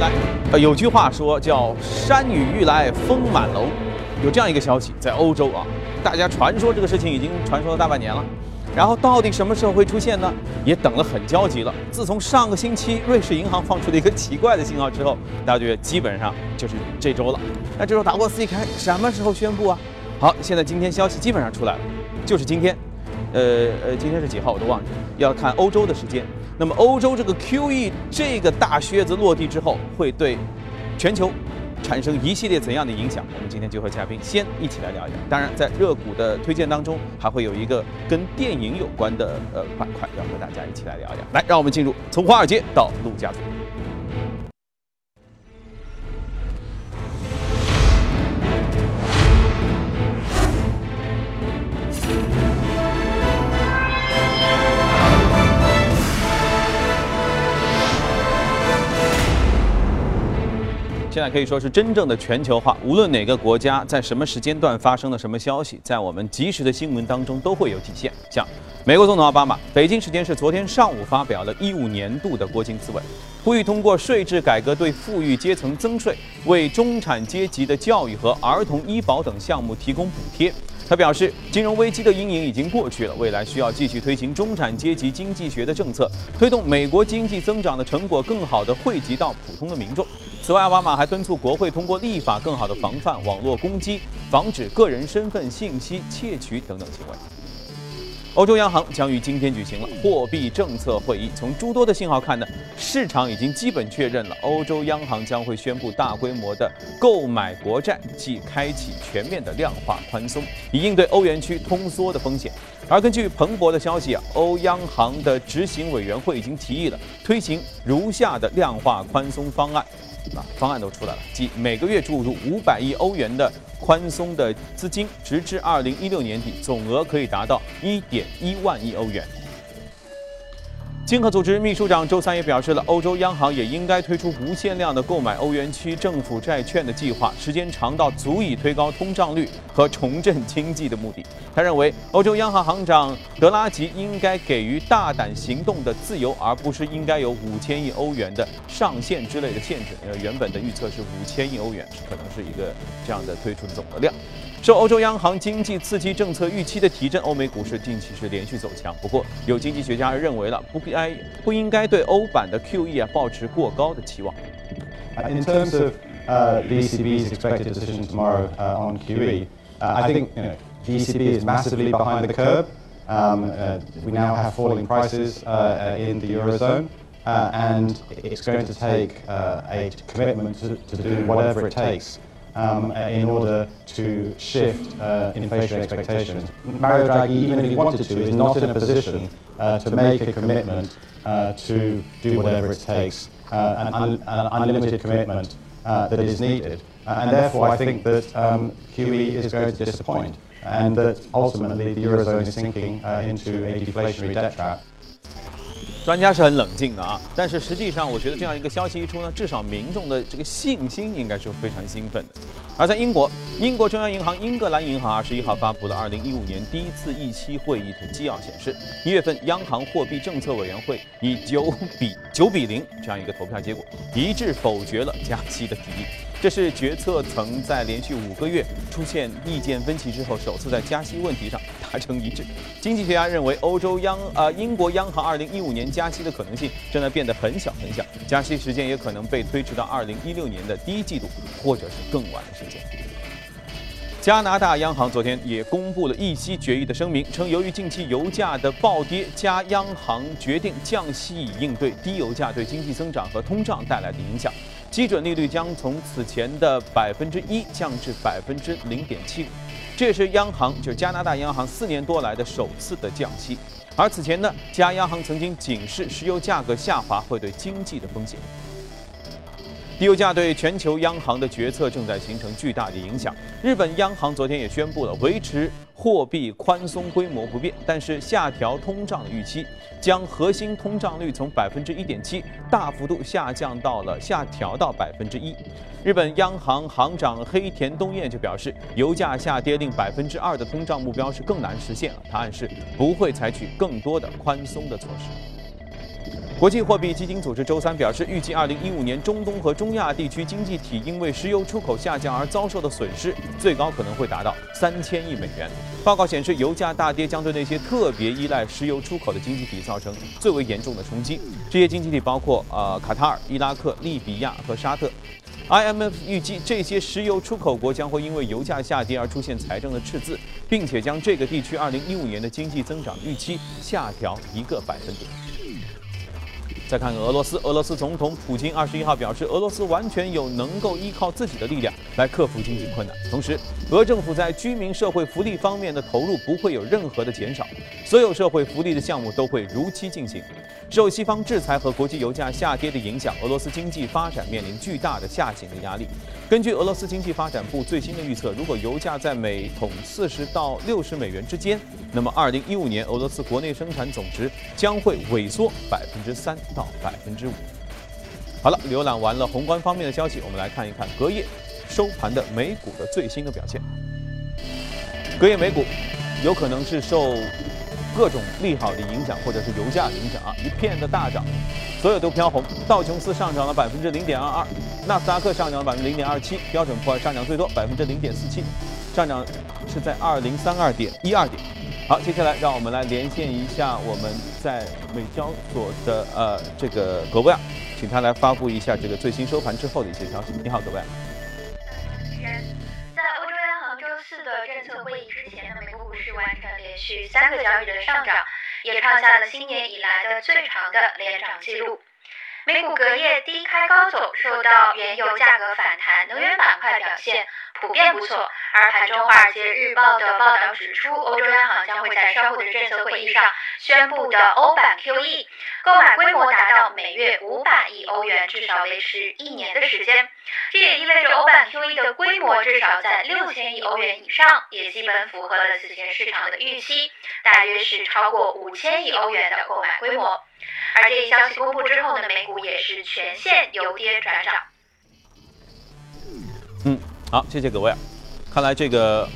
来。呃，有句话说叫“山雨欲来风满楼”，有这样一个消息，在欧洲啊，大家传说这个事情已经传说了大半年了。然后到底什么时候会出现呢？也等了很焦急了。自从上个星期瑞士银行放出了一个奇怪的信号之后，大家觉得基本上就是这周了。那这周达沃斯一开，什么时候宣布啊？好，现在今天消息基本上出来了，就是今天。呃呃，今天是几号我都忘记了，要看欧洲的时间。那么欧洲这个 QE 这个大靴子落地之后，会对全球产生一系列怎样的影响？我们今天就和嘉宾先一起来聊一聊。当然，在热股的推荐当中，还会有一个跟电影有关的呃板块，要和大家一起来聊一聊。来，让我们进入从华尔街到陆家嘴。现在可以说是真正的全球化，无论哪个国家在什么时间段发生了什么消息，在我们及时的新闻当中都会有体现。像美国总统奥巴马，北京时间是昨天上午发表了一五年度的国情咨文，呼吁通过税制改革对富裕阶层增税，为中产阶级的教育和儿童医保等项目提供补贴。他表示，金融危机的阴影已经过去了，未来需要继续推行中产阶级经济学的政策，推动美国经济增长的成果更好地惠及到普通的民众。此外，奥巴马还敦促国会通过立法，更好地防范网络攻击，防止个人身份信息窃取等等行为。欧洲央行将于今天举行了货币政策会议。从诸多的信号看呢，市场已经基本确认了，欧洲央行将会宣布大规模的购买国债，即开启全面的量化宽松，以应对欧元区通缩的风险。而根据彭博的消息啊，欧央行的执行委员会已经提议了推行如下的量化宽松方案。啊，方案都出来了，即每个月注入五百亿欧元的宽松的资金，直至二零一六年底，总额可以达到一点一万亿欧元。经合组织秘书长周三也表示了，欧洲央行也应该推出无限量的购买欧元区政府债券的计划，时间长到足以推高通胀率和重振经济的目的。他认为，欧洲央行行长德拉吉应该给予大胆行动的自由，而不是应该有五千亿欧元的上限之类的限制。呃，原本的预测是五千亿欧元，可能是一个这样的推出的总的量。受欧洲央行经济刺激政策预期的提振，欧美股市近期是连续走强。不过，有经济学家认为了不该不应该对欧版的 QE 啊抱持过高的期望。In terms of uh, the ECB's expected decision tomorrow uh, on QE, uh, I think you know, the ECB is massively behind the curve. Um, uh, we now have falling prices uh, in the eurozone, uh, and it's going to take uh, a commitment to, to do whatever it takes um, in order to shift uh, inflation expectations. Mario Draghi, even if he wanted to, is not in a position uh, to make a commitment uh, to do whatever it takes, uh, an, un- an, unlimited commitment uh, that is needed. Uh, and therefore, I think that um, QE is going to disappoint, and that ultimately the Eurozone is sinking into a deflationary debt trap. 专家是很冷静的啊，但是实际上，我觉得这样一个消息一出呢，至少民众的这个信心应该是非常兴奋的。 而在英国，英国中央银行英格兰银行二十一号发布了二零一五年第一次议息会议的纪要，显示一月份央行货币政策委员会以九比九比零这样一个投票结果，一致否决了加息的提议。这是决策层在连续五个月出现意见分歧之后，首次在加息问题上达成一致。经济学家认为，欧洲央呃英国央行二零一五年加息的可能性正在变得很小很小，加息时间也可能被推迟到二零一六年的第一季度，或者是更晚的时间。加拿大央行昨天也公布了议息决议的声明，称由于近期油价的暴跌，加央行决定降息以应对低油价对经济增长和通胀带来的影响。基准利率将从此前的百分之一降至百分之零点七五，这也是央行就加拿大央行四年多来的首次的降息。而此前呢，加央行曾经警示石油价格下滑会对经济的风险。低油价对全球央行的决策正在形成巨大的影响。日本央行昨天也宣布了维持货币宽松规模不变，但是下调通胀预期，将核心通胀率从百分之一点七大幅度下降到了下调到百分之一。日本央行行长黑田东彦就表示，油价下跌令百分之二的通胀目标是更难实现了。他暗示不会采取更多的宽松的措施。国际货币基金组织周三表示，预计2015年中东和中亚地区经济体因为石油出口下降而遭受的损失，最高可能会达到三千亿美元。报告显示，油价大跌将对那些特别依赖石油出口的经济体造成最为严重的冲击。这些经济体包括呃卡塔尔、伊拉克、利比亚和沙特。IMF 预计这些石油出口国将会因为油价下跌而出现财政的赤字，并且将这个地区2015年的经济增长预期下调一个百分点。再看看俄罗斯，俄罗斯总统普京二十一号表示，俄罗斯完全有能够依靠自己的力量来克服经济困难。同时，俄政府在居民社会福利方面的投入不会有任何的减少，所有社会福利的项目都会如期进行。受西方制裁和国际油价下跌的影响，俄罗斯经济发展面临巨大的下行的压力。根据俄罗斯经济发展部最新的预测，如果油价在每桶四十到六十美元之间，那么二零一五年俄罗斯国内生产总值将会萎缩百分之三到百分之五。好了，浏览完了宏观方面的消息，我们来看一看隔夜收盘的美股的最新的表现。隔夜美股有可能是受。各种利好的影响，或者是油价影响啊，一片的大涨，所有都飘红。道琼斯上涨了百分之零点二二，纳斯达克上涨了百分之零点二七，标准普尔上涨最多百分之零点四七，上涨是在二零三二点一二点。好，接下来让我们来连线一下我们在美交所的呃这个葛威尔，请他来发布一下这个最新收盘之后的一些消息。你好，格威尔，在欧洲央行周四的政策会议之前是完成连。续三个交易日的上涨，也创下了新年以来的最长的连涨记录。美股隔夜低开高走，受到原油价格反弹、能源板块表现普遍不错。而盘中《华尔街日报》的报道指出，欧洲央行将会在稍后的政策会议上宣布的欧版 QE 购买规模达到每月五百亿欧元，至少维持一年的时间。这也意味着欧版 QE 的规模至少在六千亿欧元以上，也基本符合了此前市场的预期，大约是超过五千亿欧元的购买规模。而这一消息公布之后呢，美股也是全线由跌转涨。好，谢谢各位。看来这个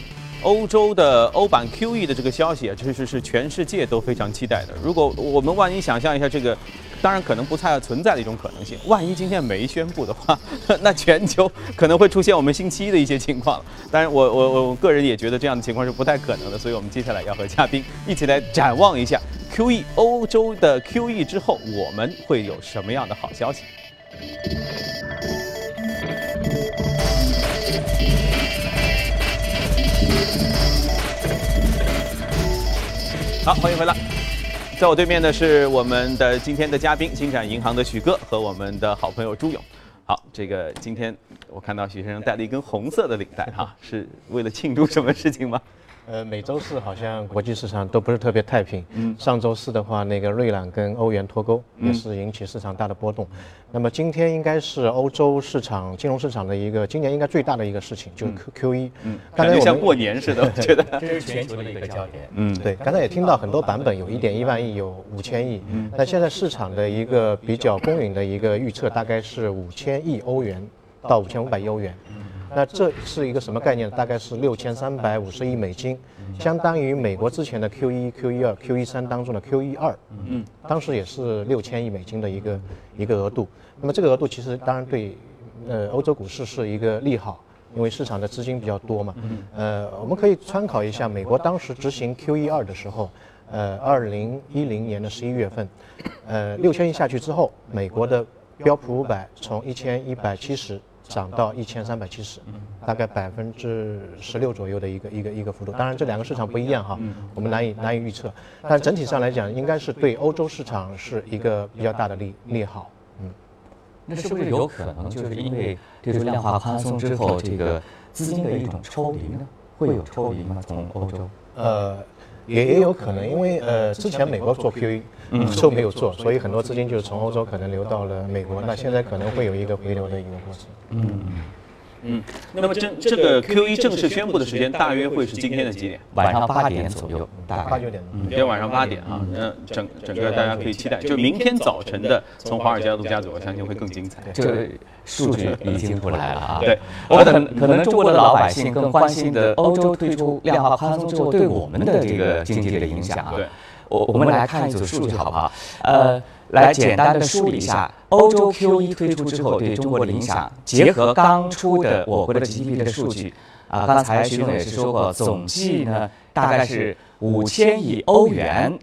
欧洲的欧版 QE 的这个消息啊，确实是全世界都非常期待的。如果我们万一想象一下这个，当然可能不太存在的一种可能性，万一今天没宣布的话，那全球可能会出现我们星期一的一些情况。当然，我我我个人也觉得这样的情况是不太可能的。所以我们接下来要和嘉宾一起来展望一下。QE 欧洲的 QE 之后，我们会有什么样的好消息？好，欢迎回来，在我对面的是我们的今天的嘉宾，金展银行的许哥和我们的好朋友朱勇。好，这个今天我看到许先生带了一根红色的领带，哈，是为了庆祝什么事情吗？呃，每周四好像国际市场都不是特别太平。嗯，上周四的话，那个瑞朗跟欧元脱钩，也是引起市场大的波动。那么今天应该是欧洲市场金融市场的一个今年应该最大的一个事情，就是 Q Q 一。嗯，感觉像过年似的，我 觉得这是全球的一个焦点。嗯，对，刚才也听到很多版本，有一点一万亿，有五千亿。嗯，那现在市场的一个比较公允的一个预测，大概是五千亿欧元到五千五百亿欧元。那这是一个什么概念？大概是六千三百五十亿美金，相当于美国之前的 Q 一、Q 一二、Q 一三当中的 Q 一二，嗯，当时也是六千亿美金的一个一个额度。那么这个额度其实当然对，呃，欧洲股市是一个利好，因为市场的资金比较多嘛。呃，我们可以参考一下美国当时执行 Q 一二的时候，呃，二零一零年的十一月份，呃，六千亿下去之后，美国的标普五百从一千一百七十。涨到一千三百七十，大概百分之十六左右的一个一个一个幅度。当然，这两个市场不一样哈，我们难以难以预测。但整体上来讲，应该是对欧洲市场是一个比较大的利利好。嗯，那是不是有可能就是因为这个量化宽松之后，这个资金的一种抽离呢？会有抽离吗？从欧洲？呃。也也有可能，因为呃，之前美国做 QE，欧洲没有做，所以很多资金就是从欧洲可能流到了美国。那现在可能会有一个回流的一个过程。嗯嗯。那么这这个 QE 正式宣布的时间大约会是今天的几点？晚上八点左右，大八九点。今天晚上八点啊，那，整整个大家可以期待，就明天早晨的从华尔街到陆家嘴，我相信会更精彩。这个数据已经出来了啊。对，我可可能中国的老百姓更关心的，欧洲推出量化宽松之后对我们的这个经济的影响啊。对，我我们来看一组数据好不好？呃，来简单的梳理一下欧洲 Q 一推出之后对中国的影响，结合刚出的我国的 GDP 的数据，啊，刚才徐总也是说过，总计呢大概是五千亿欧元。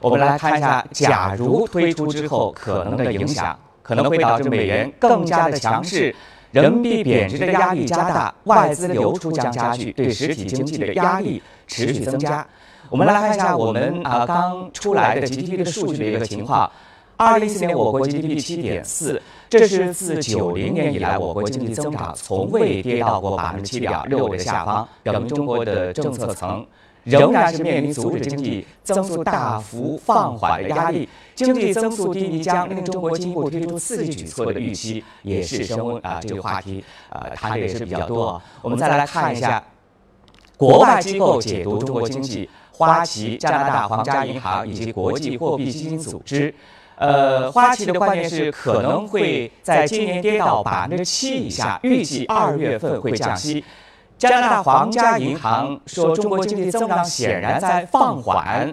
我们来看一下，假如推出之后可能的影响，可能会导致美元更加的强势，人民币贬值的压力加大，外资流出将加剧，对实体经济的压力持续增加。我们来看一下我们啊刚出来的 GDP 的数据的一个情况。二零一四年我国 GDP 七点四，这是自九零年以来我国经济增长从未跌到过百分之七点六的下方，表明中国的政策层。仍然是面临阻止经济增速大幅放缓的压力，经济增速低迷将令中国进一步推出刺激举措的预期也是升温啊。这个话题呃谈的也是比较多。我们再来看一下国外机构解读中国经济，花旗、加拿大皇家银行以及国际货币基金组织。呃，花旗的观点是可能会在今年跌到百分之七以下，预计二月份会降息。加拿大皇家银行说，中国经济增长显然在放缓。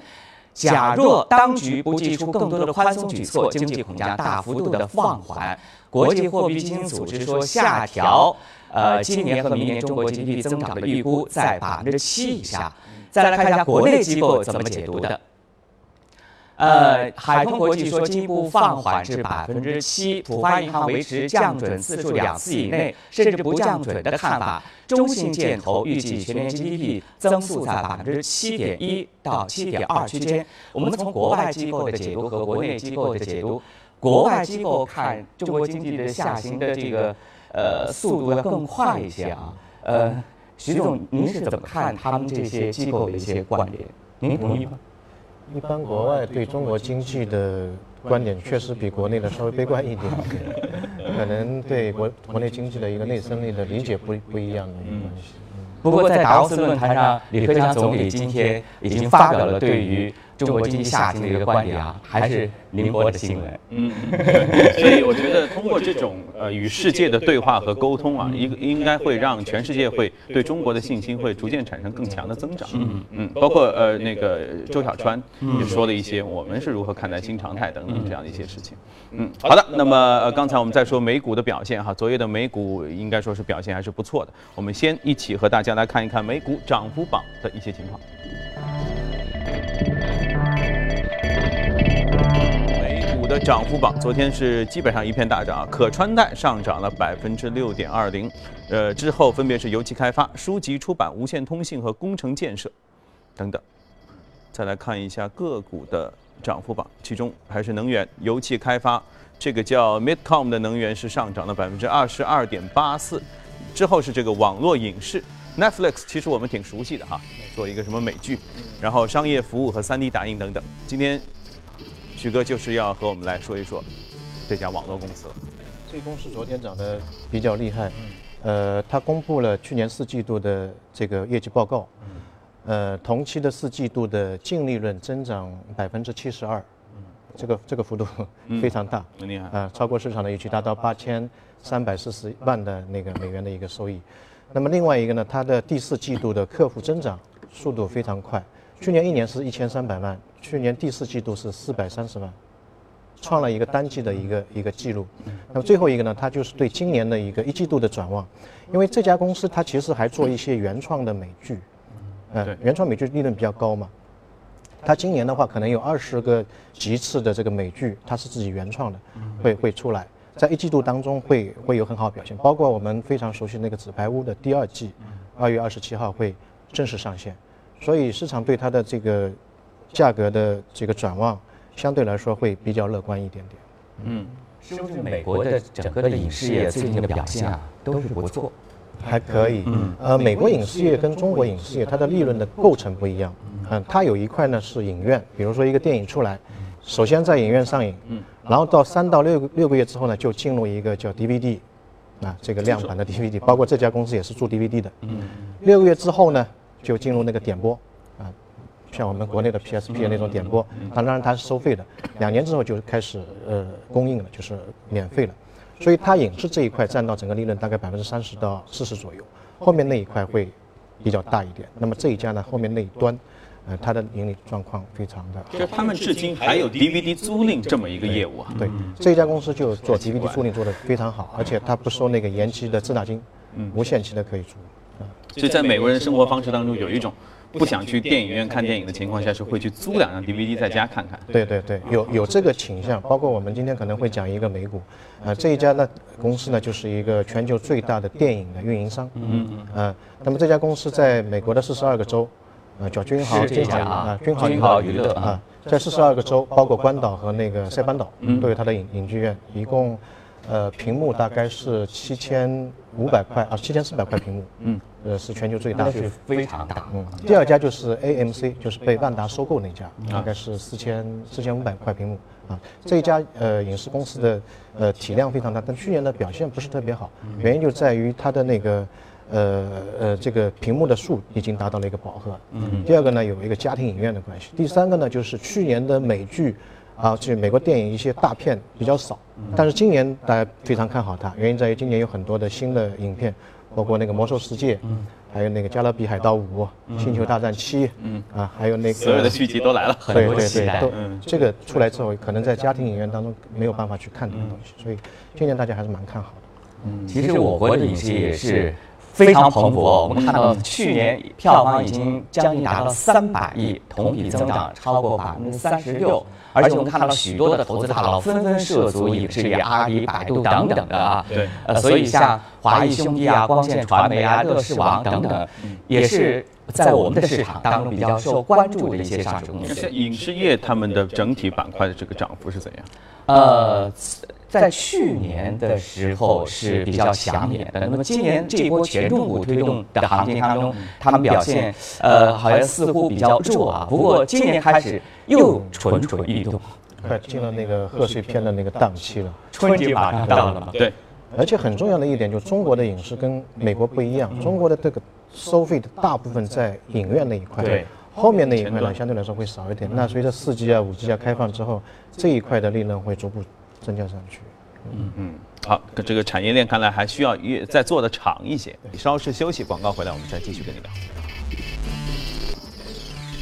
假若当局不祭出更多的宽松举措，经济恐将大幅度的放缓。国际货币基金组织说，下调呃今年和明年中国经济增长的预估在百分之七以下。再来看一下国内机构怎么解读的。呃，海通国际说进一步放缓至百分之七，浦发银行维持降准次数两次以内，甚至不降准的看法。中信建投预计全年 GDP 增速在百分之七点一到七点二区间。我们从国外机构的解读和国内机构的解读，国外机构看中国经济的下行的这个呃速度要更快一些啊。呃，徐总，您是怎么看他们这些机构的一些观点？您同意吗？一般国外对中国经济的观点确实比国内的稍微悲观一点，可能对国国内经济的一个内生力的理解不不一样的一个关系。不过在达沃斯论坛上，李克强总理今天已经发表了对于。中国经济下行的一个观点啊，还是宁波的新闻。嗯，所以我觉得通过这种呃与世界的对话和沟通啊，应应该会让全世界会对中国的信心会逐渐产生更强的增长。嗯嗯，包括呃那个周小川也说了一些我们是如何看待新常态等等这样的一些事情。嗯，好的，那么呃刚才我们在说美股的表现哈，昨夜的美股应该说是表现还是不错的。我们先一起和大家来看一看美股涨幅榜的一些情况。的涨幅榜，昨天是基本上一片大涨，可穿戴上涨了百分之六点二零，呃，之后分别是油气开发、书籍出版、无线通信和工程建设等等。再来看一下个股的涨幅榜，其中还是能源、油气开发，这个叫 Midcom 的能源是上涨了百分之二十二点八四，之后是这个网络影视 Netflix，其实我们挺熟悉的哈，做一个什么美剧，然后商业服务和 3D 打印等等。今天。许哥就是要和我们来说一说这家网络公司了。这公司昨天涨得比较厉害，呃，它公布了去年四季度的这个业绩报告，呃，同期的四季度的净利润增长百分之七十二，这个这个幅度非常大，很厉害啊，超过市场的预期，达到八千三百四十万的那个美元的一个收益。那么另外一个呢，它的第四季度的客户增长速度非常快。去年一年是一千三百万，去年第四季度是四百三十万，创了一个单季的一个一个记录。那么最后一个呢，它就是对今年的一个一季度的展望，因为这家公司它其实还做一些原创的美剧，嗯，原创美剧利润比较高嘛。它今年的话，可能有二十个集次的这个美剧，它是自己原创的，会会出来，在一季度当中会会有很好表现，包括我们非常熟悉那个《纸牌屋》的第二季，二月二十七号会正式上线。所以市场对它的这个价格的这个转望，相对来说会比较乐观一点点。嗯，是不是美国的整个的影视业最近的表现啊都是不错，还可以。嗯，呃，美国影视业跟中国影视业它的利润的构成不一样。嗯，它有一块呢是影院，比如说一个电影出来，首先在影院上映，嗯，然后到三到六六个月之后呢就进入一个叫 DVD，啊，这个量产的 DVD，包括这家公司也是做 DVD 的。嗯，六个月之后呢？就进入那个点播，啊，像我们国内的 PSP 的那种点播，当然它是收费的。两年之后就开始呃供应了，就是免费了。所以它影视这一块占到整个利润大概百分之三十到四十左右，后面那一块会比较大一点。那么这一家呢，后面那一端，呃，它的盈利状况非常的好。就他们至今还有 DVD 租赁这么一个业务啊。对，这家公司就做 DVD 租赁做得非常好，而且它不收那个延期的滞纳金，无限期的可以租。所以在美国人生活方式当中，有一种不想去电影院看电影的情况下，是会去租两张 DVD 在家看看。对对对，有有这个倾向，包括我们今天可能会讲一个美股，啊、这一家呢公司呢就是一个全球最大的电影的运营商，嗯嗯，呃，那么这家公司在美国的四十二个州，呃，叫君豪是这君豪家啊啊君豪君豪娱乐啊，在四十二个州，包括关岛和那个塞班岛，都有它的影影剧院，一共，呃，屏幕大概是七千五百块啊，七千四百块屏幕，嗯，呃，是全球最大的。是非常大。嗯，第二家就是 AMC，就是被万达收购那家，大概是四千四千五百块屏幕啊。这一家呃影视公司的呃体量非常大，但去年的表现不是特别好，原因就在于它的那个呃呃这个屏幕的数已经达到了一个饱和。嗯。第二个呢，有一个家庭影院的关系。第三个呢，就是去年的美剧。啊，去美国电影一些大片比较少，但是今年大家非常看好它，原因在于今年有很多的新的影片，包括那个《魔兽世界》，还有那个《加勒比海盗五》星球大战七》，嗯啊，还有那个所有的续集都来了。很对对多期待，对都这个出来之后，可能在家庭影院当中没有办法去看这个东西，所以今年大家还是蛮看好的。嗯其实我国的影视也是非常蓬勃。我们看到去年票房已经将近达到三百亿，同比增长超过百分之三十六。而且我们看到许多的投资大佬纷纷涉足影视业，阿里、百度等等的啊。对。呃，所以像华谊兄弟啊、光线传媒啊、乐视网等等，也是在我们的市场当中比较受关注的一些上市公司。影视业他们的整体板块的这个涨幅是怎样？呃，在去年的时候是比较抢眼的，那么今年这一波权重股推动的行情当中，他们表现呃好像似乎比较弱啊。不过今年开始又蠢蠢欲动，快进了那个贺岁片的那个档期了，春节马上到了嘛。对，而且很重要的一点就是中国的影视跟美国不一样，中国的这个收费的大部分在影院那一块，对，后面那一块呢相对来说会少一点。那随着四 G 啊、五 G 啊开放之后，这一块的利润会逐步增加上去。嗯嗯，好，这个产业链看来还需要越再做的长一些。稍事休息，广告回来我们再继续跟你聊。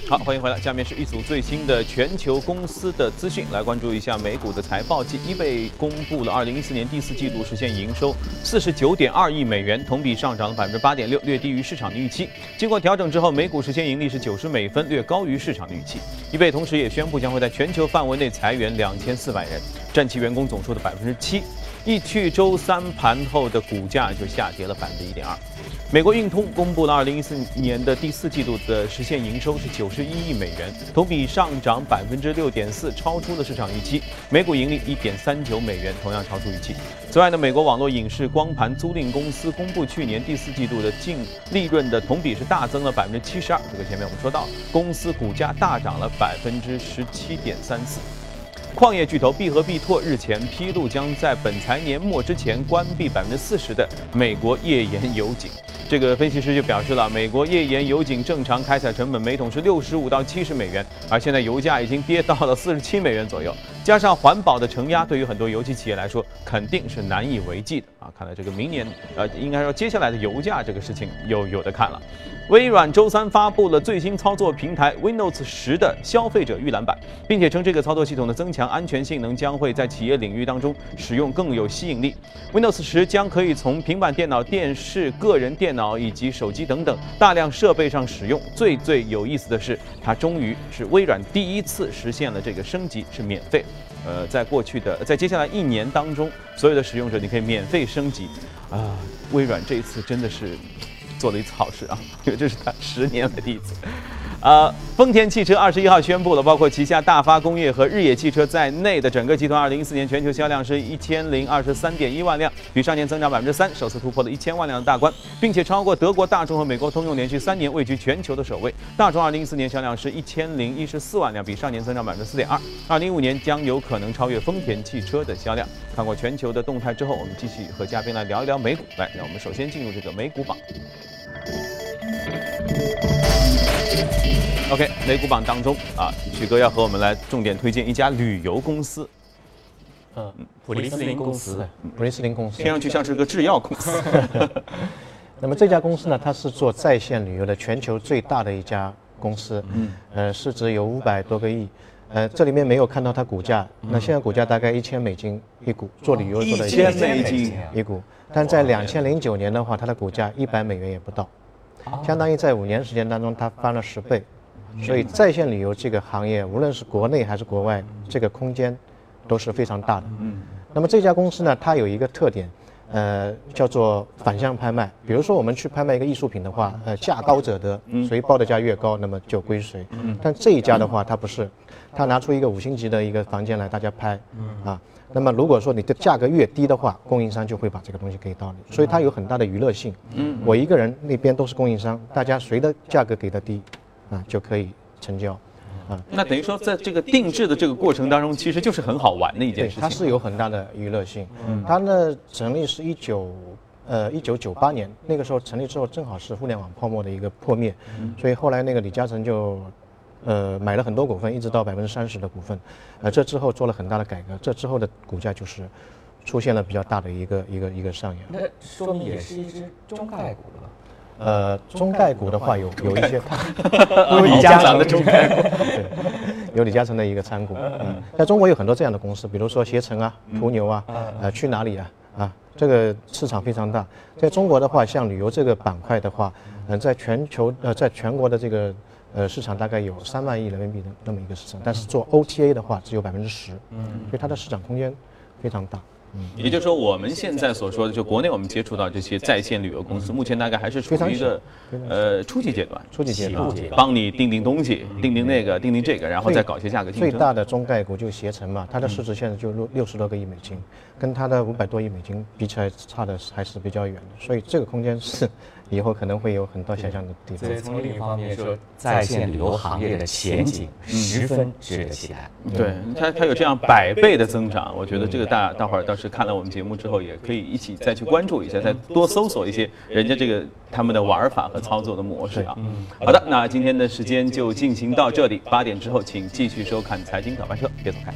好，欢迎回来。下面是一组最新的全球公司的资讯，来关注一下美股的财报季。eBay 公布了2014年第四季度实现营收49.2亿美元，同比上涨了8.6%，略低于市场的预期。经过调整之后，每股实现盈利是90美分，略高于市场的预期。eBay 同时也宣布将会在全球范围内裁员2400人，占其员工总数的7%。一去周三盘后的股价就下跌了百分之一点二。美国运通公布了二零一四年的第四季度的实现营收是九十一亿美元，同比上涨百分之六点四，超出了市场预期。每股盈利一点三九美元，同样超出预期。此外呢，美国网络影视光盘租赁公司公布去年第四季度的净利润的同比是大增了百分之七十二。这个前面我们说到，公司股价大涨了百分之十七点三四。矿业巨头必和必拓日前披露，将在本财年末之前关闭百分之四十的美国页岩油井。这个分析师就表示了，美国页岩油井正常开采成本每桶是六十五到七十美元，而现在油价已经跌到了四十七美元左右，加上环保的承压，对于很多油气企业来说肯定是难以为继的啊！看来这个明年，呃，应该说接下来的油价这个事情又有的看了。微软周三发布了最新操作平台 Windows 十的消费者预览版，并且称这个操作系统的增强安全性能将会在企业领域当中使用更有吸引力。Windows 十将可以从平板电脑、电视、个人电脑以及手机等等大量设备上使用。最最有意思的是，它终于是微软第一次实现了这个升级是免费。呃，在过去的在接下来一年当中，所有的使用者你可以免费升级。啊，微软这一次真的是。做了一次好事啊，因为这是他十年来第一次。呃，丰田汽车二十一号宣布了，包括旗下大发工业和日野汽车在内的整个集团，二零一四年全球销量是一千零二十三点一万辆，比上年增长百分之三，首次突破了一千万辆的大关，并且超过德国大众和美国通用，连续三年位居全球的首位。大众二零一四年销量是一千零一十四万辆，比上年增长百分之四点二，二零一五年将有可能超越丰田汽车的销量。看过全球的动态之后，我们继续和嘉宾来聊一聊美股。来，让我们首先进入这个美股榜。OK，美股榜当中啊，许哥要和我们来重点推荐一家旅游公司，嗯，普利斯林公司，普利斯林公司。听上去像是个制药公司。那么这家公司呢，它是做在线旅游的全球最大的一家公司，嗯，呃，市值有五百多个亿，呃，这里面没有看到它股价，那现在股价大概一千美金一股，做旅游做的一千美金。一股，但在两千零九年的话，它的股价一百美元也不到，相当于在五年时间当中它翻了十倍，所以在线旅游这个行业，无论是国内还是国外，这个空间都是非常大的。嗯，那么这家公司呢，它有一个特点。呃，叫做反向拍卖。比如说，我们去拍卖一个艺术品的话，呃，价高者得，谁报的价越高，那么就归谁。但这一家的话，它不是，它拿出一个五星级的一个房间来，大家拍，啊，那么如果说你的价格越低的话，供应商就会把这个东西给到你，所以它有很大的娱乐性。嗯，我一个人那边都是供应商，大家谁的价格给的低，啊，就可以成交。那等于说，在这个定制的这个过程当中，其实就是很好玩的一件事情。它是有很大的娱乐性。嗯，它呢成立是一九，呃，一九九八年，那个时候成立之后，正好是互联网泡沫的一个破灭，所以后来那个李嘉诚就，呃，买了很多股份，一直到百分之三十的股份，呃，这之后做了很大的改革，这之后的股价就是出现了比较大的一个一个一个上扬。那说明也是一只中概股了。呃，中概股的话有有一些，有李嘉诚的中概股，对，有李嘉诚的一个参股。嗯，在中国有很多这样的公司，比如说携程啊、途牛啊，呃，去哪里啊？啊，这个市场非常大。在中国的话，像旅游这个板块的话，嗯，在全球呃，在全国的这个呃市场大概有三万亿人民币的那么一个市场，但是做 OTA 的话只有百分之十，嗯，所以它的市场空间非常大。也就是说，我们现在所说的，就国内我们接触到这些在线旅游公司，目前大概还是处于一个呃初级阶段，初级阶段，帮你订订东西，订订那个，订订这个，然后再搞一些价格竞争。最大的中概股就携程嘛，它的市值现在就六六十多个亿美金，跟它的五百多亿美金比起来，差的还是比较远的，所以这个空间是。以后可能会有很多想象的地方。所以从另一方面说，在线旅游行业的前景十分值得期待。对它，它有这样百倍的增长，我觉得这个大大伙儿倒是看了我们节目之后，也可以一起再去关注一下，再多搜索一些人家这个他们的玩法和操作的模式啊。好的，那今天的时间就进行到这里，八点之后请继续收看《财经早班车》，别走开。